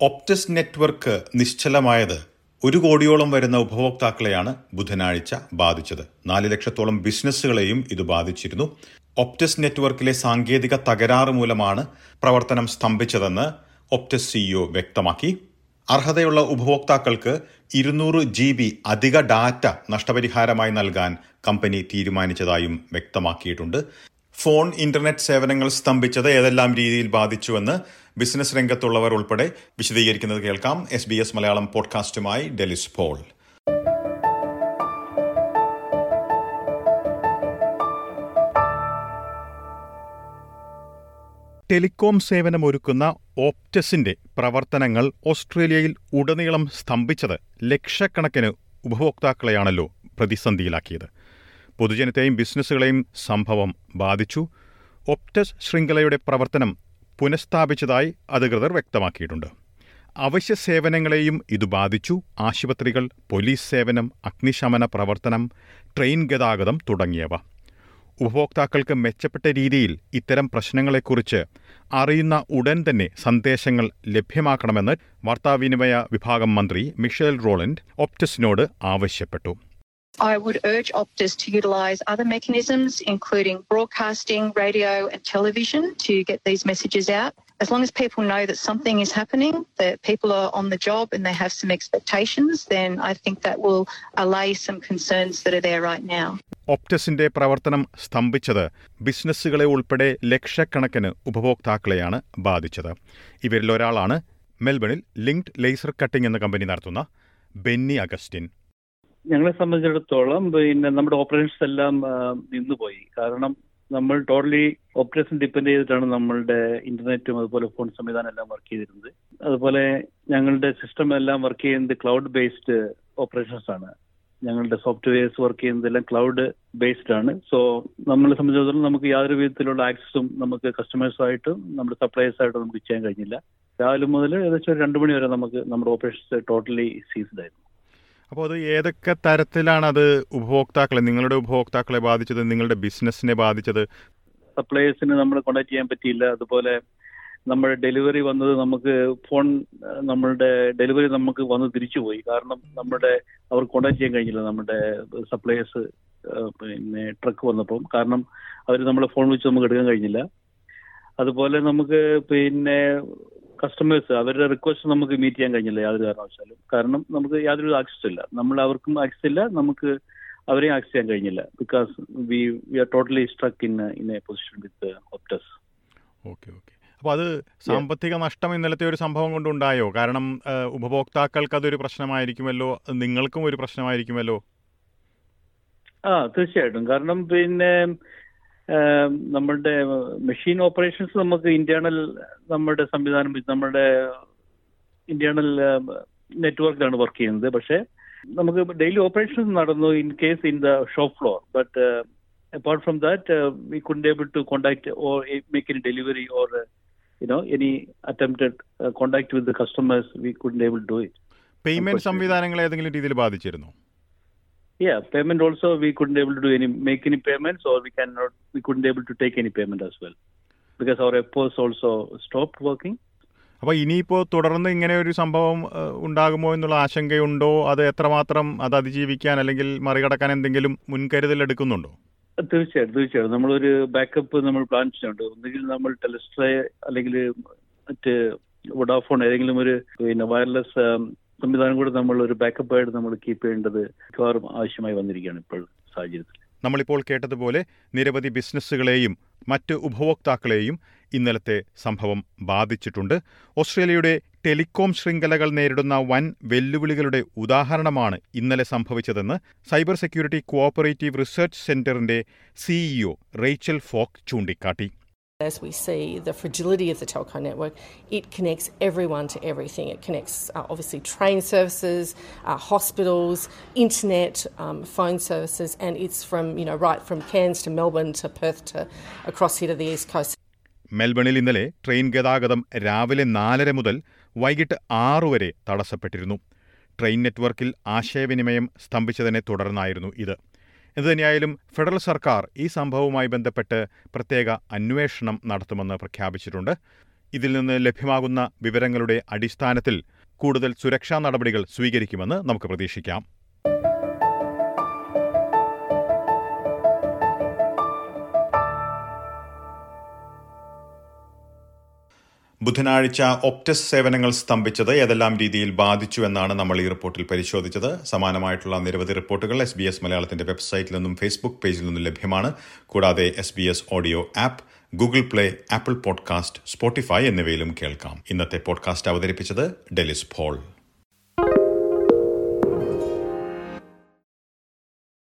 Optus network നിശ്ചലമായത് ഒരു കോടിയോളം വരുന്ന ഉപഭോക്താക്കളെയാണ് ബുധനാഴ്ച ബാധിച്ചത്. നാല് ലക്ഷത്തോളം ബിസിനസ്സുകളെയും ഇത് ബാധിച്ചിരുന്നു. ഒപ്റ്റസ് നെറ്റ്വർക്കിലെ സാങ്കേതിക തകരാറ് മൂലമാണ് പ്രവർത്തനം സ്തംഭിച്ചതെന്ന് ഒപ്റ്റസ് സിഇഒ വ്യക്തമാക്കി. അർഹതയുള്ള ഉപഭോക്താക്കൾക്ക് ഇരുന്നൂറ് ജി ബി അധിക ഡാറ്റ നഷ്ടപരിഹാരമായി നൽകാൻ കമ്പനി തീരുമാനിച്ചതായും വ്യക്തമാക്കിയിട്ടുണ്ട്. ഫോൺ ഇന്റർനെറ്റ് സേവനങ്ങൾ സ്തംഭിച്ചത് ഏതെല്ലാം രീതിയിൽ ബാധിച്ചുവെന്ന് ബിസിനസ് രംഗത്തുള്ളവർ ഉൾപ്പെടെ വിശദീകരിക്കുന്നത് കേൾക്കാം എസ് ബി എസ് മലയാളം പോഡ്കാസ്റ്റുമായി ഡെലിസ് പോൾ. ടെലികോം സേവനമൊരുക്കുന്ന ഓപ്റ്റസിന്റെ പ്രവർത്തനങ്ങൾ ഓസ്ട്രേലിയയിൽ ഉടനീളം സ്തംഭിച്ചത് ലക്ഷക്കണക്കിന് ഉപഭോക്താക്കളെയാണല്ലോ പ്രതിസന്ധിയിലാക്കിയത്. പൊതുജനത്തെയും ബിസിനസ്സുകളെയും സംഭവം ബാധിച്ചു. ഒപ്റ്റസ് ശൃംഖലയുടെ പ്രവർത്തനം പുനഃസ്ഥാപിച്ചതായി അധികൃതർ വ്യക്തമാക്കിയിട്ടുണ്ട്. അവശ്യ സേവനങ്ങളെയും ഇത് ബാധിച്ചു. ആശുപത്രികൾ പോലീസ് സേവനം അഗ്നിശമന പ്രവർത്തനം ട്രെയിൻ ഗതാഗതം തുടങ്ങിയവ. ഉപഭോക്താക്കൾക്ക് മെച്ചപ്പെട്ട രീതിയിൽ ഇത്തരം പ്രശ്നങ്ങളെക്കുറിച്ച് അറിയുന്ന ഉടൻ തന്നെ സന്ദേശങ്ങൾ ലഭ്യമാക്കണമെന്ന് വാർത്താവിനിമയ വിഭാഗം മന്ത്രി മിഷേൽ റോളൻഡ് ഒപ്റ്റസിനോട് ആവശ്യപ്പെട്ടു. I would urge Optus to utilise other mechanisms, including broadcasting, radio, and television, to get these messages out. As long as people know that something is happening, that people are on the job and they have some expectations, then I think that will allay some concerns that are there right now. ഒപ്റ്റസിന്റെ പ്രവർത്തനം സ്തംഭിച്ചത് ബിസിനസ്സുകളെ ഉൾപ്പെടെ ലക്ഷക്കണക്കിന് ഉപഭോക്താക്കളെയാണ് ബാധിച്ചത് ഇവരിൽ ഒരാളാണ് മെൽബണിൽ linked laser cutting എന്ന company നടത്തുന്ന Benny Augustine ഞങ്ങളെ സംബന്ധിച്ചിടത്തോളം പിന്നെ നമ്മുടെ ഓപ്പറേഷൻസ് എല്ലാം നിന്നുപോയി. കാരണം നമ്മൾ ടോട്ടലി ഓപ്പറേഷൻ ഡിപ്പെൻഡ് ചെയ്തിട്ടാണ് നമ്മളുടെ ഇന്റർനെറ്റും അതുപോലെ ഫോൺ സംവിധാനം എല്ലാം വർക്ക് ചെയ്തിരുന്നത്. അതുപോലെ ഞങ്ങളുടെ സിസ്റ്റം എല്ലാം വർക്ക് ചെയ്യുന്നത് ക്ലൗഡ് ബേസ്ഡ് ഓപ്പറേഷൻസ് ആണ്. ഞങ്ങളുടെ സോഫ്റ്റ്വെയർസ് വർക്ക് ചെയ്യുന്നതെല്ലാം ക്ലൗഡ് ബേസ്ഡ് ആണ്. സോ നമ്മളെ സംബന്ധിച്ചിടത്തോളം നമുക്ക് യാതൊരു വിധത്തിലുള്ള ആക്സസും നമുക്ക് കസ്റ്റമേഴ്സായിട്ടും നമ്മുടെ സപ്ലയേഴ്സായിട്ടും നമുക്ക് ചെയ്യാൻ കഴിഞ്ഞില്ല. രാവിലെ മുതൽ ഏകദേശം രണ്ട് മണി വരെ നമുക്ക് നമ്മുടെ ഓപ്പറേഷൻസ് ടോട്ടലി സീസ്ഡ് അപ്പോൾ അത് ഏതൊക്കെ തരത്തിലാണ് അത് ഉപഭോക്താക്കളെ നിങ്ങളുടെ ഉപഭോക്താക്കളെ ബാധിച്ചത് നിങ്ങളുടെ ബിസിനസ്സിനെ ബാധിച്ചത്? സപ്ലയേഴ്സിന് നമ്മൾ കോണ്ടാക്ട് ചെയ്യാൻ പറ്റിയില്ല. അതുപോലെ നമ്മൾ ഡെലിവറി വന്നത് നമുക്ക് ഫോൺ നമ്മളുടെ ഡെലിവറി നമുക്ക് വന്ന് തിരിച്ചുപോയി. കാരണം നമ്മുടെ അവർ കോണ്ടാക്ട് ചെയ്യാൻ കഴിഞ്ഞില്ല നമ്മുടെ സപ്ലയേഴ്സ് പിന്നെ ട്രക്ക് വന്നപ്പോൾ കാരണം അവർ നമ്മളെ ഫോൺ വിളിച്ച് നമുക്ക് എടുക്കാൻ കഴിഞ്ഞില്ല. അതുപോലെ നമുക്ക് പിന്നെ കസ്റ്റമേഴ്സ് അവരുടെ റിക്വസ്റ്റ് നമുക്ക് മീറ്റ് ചെയ്യാൻ കഴിഞ്ഞില്ല യാതൊരു കാരണവശാലും. കാരണം നമുക്ക് യാതൊരു ആക്സസ് ഇല്ല. നമ്മൾ അവർക്കും ആക്സസ് ഇല്ല നമുക്ക് അവരെയും ആക്സസ് ചെയ്യാൻ കഴിഞ്ഞില്ല. Because we we are totally struck in in a position with Optus okay okay അപ്പോൾ അത് സാമ്പത്തിക നഷ്ടം ഇന്നലത്തെ ഒരു സംഭവം കൊണ്ടുണ്ടായോ കാരണം ഉപഭോക്താക്കൾക്ക് അതൊരു പ്രശ്നമായിരിക്കുമല്ലോ? നിങ്ങൾക്കും ഒരു പ്രശ്നമായിരിക്കുമല്ലോ? ആ തീർച്ചയായിട്ടും. കാരണം പിന്നെ നമ്മളുടെ മെഷീൻ ഓപ്പറേഷൻസ് നമുക്ക് ഇന്റേണൽ നമ്മുടെ സംവിധാനം നമ്മുടെ ഇന്റേണൽ നെറ്റ്വർക്കിലാണ് വർക്ക് ചെയ്യുന്നത്. പക്ഷേ നമുക്ക് ഡെയിലി ഓപ്പറേഷൻസ് നടന്നു in case in the shop floor but apart from that we could able to contact or make in delivery or you know any attempted uh, contact with the customers. We couldn't able to do it. Payment സംവിധാനങ്ങൾ ഏതെങ്കിലും രീതിയിൽ ബാധിച്ചിരുന്നു? Yeah payment also we couldn't able to do any make any payments or we cannot we couldn't able to take any payment as well. Because our apps also stopped working. അപ്പോൾ ഇനിയിപ്പോൾ തുടർന്ന് ഇങ്ങനെ ഒരു സംഭവം ഉണ്ടാകുമോ എന്നുള്ള ആശങ്കയുണ്ടോ? അത് എത്രമാത്രം അത് അതിജീവിക്കാൻ അല്ലെങ്കിൽ മറികടക്കാൻ എന്തെങ്കിലും മുൻകരുതൽ എടുക്കുന്നുണ്ടോ? തീർച്ചയായിട്ടും തീർച്ചയായിട്ടും. നമ്മളൊരു ബാക്കപ്പ് നമ്മൾ പ്ലാൻ ചെയ്യുന്നുണ്ട്. ഒന്നുകിൽ നമ്മൾ ടെലിസ്ട്രേ അല്ലെങ്കിൽ മറ്റ് വൊഡാഫോൺ ഏതെങ്കിലും ഒരു പിന്നെ വയർലെസ് സംവിധാനം കൂടെ നമ്മൾ ഒരു ബാക്കപ്പ് ആയിട്ട് നമ്മൾ കീപ്പ് ചെയ്യേണ്ടത് മിക്കവാറും ആവശ്യമായി വന്നിരിക്കുകയാണ് ഇപ്പോൾ സാഹചര്യത്തിൽ. നമ്മളിപ്പോൾ കേട്ടതുപോലെ നിരവധി ബിസിനസ്സുകളെയും മറ്റ് ഉപഭോക്താക്കളെയും ഇന്നലത്തെ സംഭവം ബാധിച്ചിട്ടുണ്ട്. ഓസ്ട്രേലിയയുടെ ടെലികോം ശൃംഖലകൾ നേരിടുന്ന വൻ വെല്ലുവിളികളുടെ ഉദാഹരണമാണ് ഇന്നലെ സംഭവിച്ചതെന്ന് സൈബർ സെക്യൂരിറ്റി കോഓപ്പറേറ്റീവ് റിസർച്ച് സെന്ററിന്റെ സിഇഒ റേച്ചൽ ഫോക്ക് ചൂണ്ടിക്കാട്ടി. As we see the fragility of the telco network, it connects everyone to everything. It connects uh, obviously train services, uh, hospitals, internet, um, phone services, and it's from you know right from Cairns to Melbourne to Perth to across here to the east coast. മെൽബണിൽ ഇന്നലെ train ഗതാഗതം രാവിലെ നാലര മുതൽ വൈകിട്ട് ആറു വരെ തടസ്സപ്പെട്ടിരുന്നു train നെറ്റ്വർക്കിൽ ആശയവിനിമയം സ്തംഭിച്ചതിനെ തുടർന്നായിരുന്നു ഇത് എന്തുതന്നെയായാലും ഫെഡറൽ സർക്കാർ ഈ സംഭവവുമായി ബന്ധപ്പെട്ട് പ്രത്യേക അന്വേഷണം നടത്തുമെന്ന് പ്രഖ്യാപിച്ചിട്ടുണ്ട്. ഇതിൽ നിന്ന് ലഭ്യമാകുന്ന വിവരങ്ങളുടെ അടിസ്ഥാനത്തിൽ കൂടുതൽ സുരക്ഷാ നടപടികൾ സ്വീകരിക്കുമെന്ന് നമുക്ക് പ്രതീക്ഷിക്കാം. ബുധനാഴ്ച ഒപ്റ്റസ് സേവനങ്ങൾ സ്തംഭിച്ചത് ഏതെല്ലാം രീതിയിൽ ബാധിച്ചു എന്നാണ് നമ്മൾ ഈ റിപ്പോർട്ടിൽ പരിശോധിച്ചത്. സമാനമായിട്ടുള്ള നിരവധി റിപ്പോർട്ടുകൾ എസ് ബി എസ് മലയാളത്തിന്റെ വെബ്സൈറ്റിൽ നിന്നും ഫേസ്ബുക്ക് പേജിൽ നിന്നും ലഭ്യമാണ്. കൂടാതെ S B S audio app Google Play Apple podcast Spotify എന്നിവയിലും കേൾക്കാം. ഇന്നത്തെ പോഡ്കാസ്റ്റ് അവതരിപ്പിച്ചത് ഡെലിസ് പോൾ.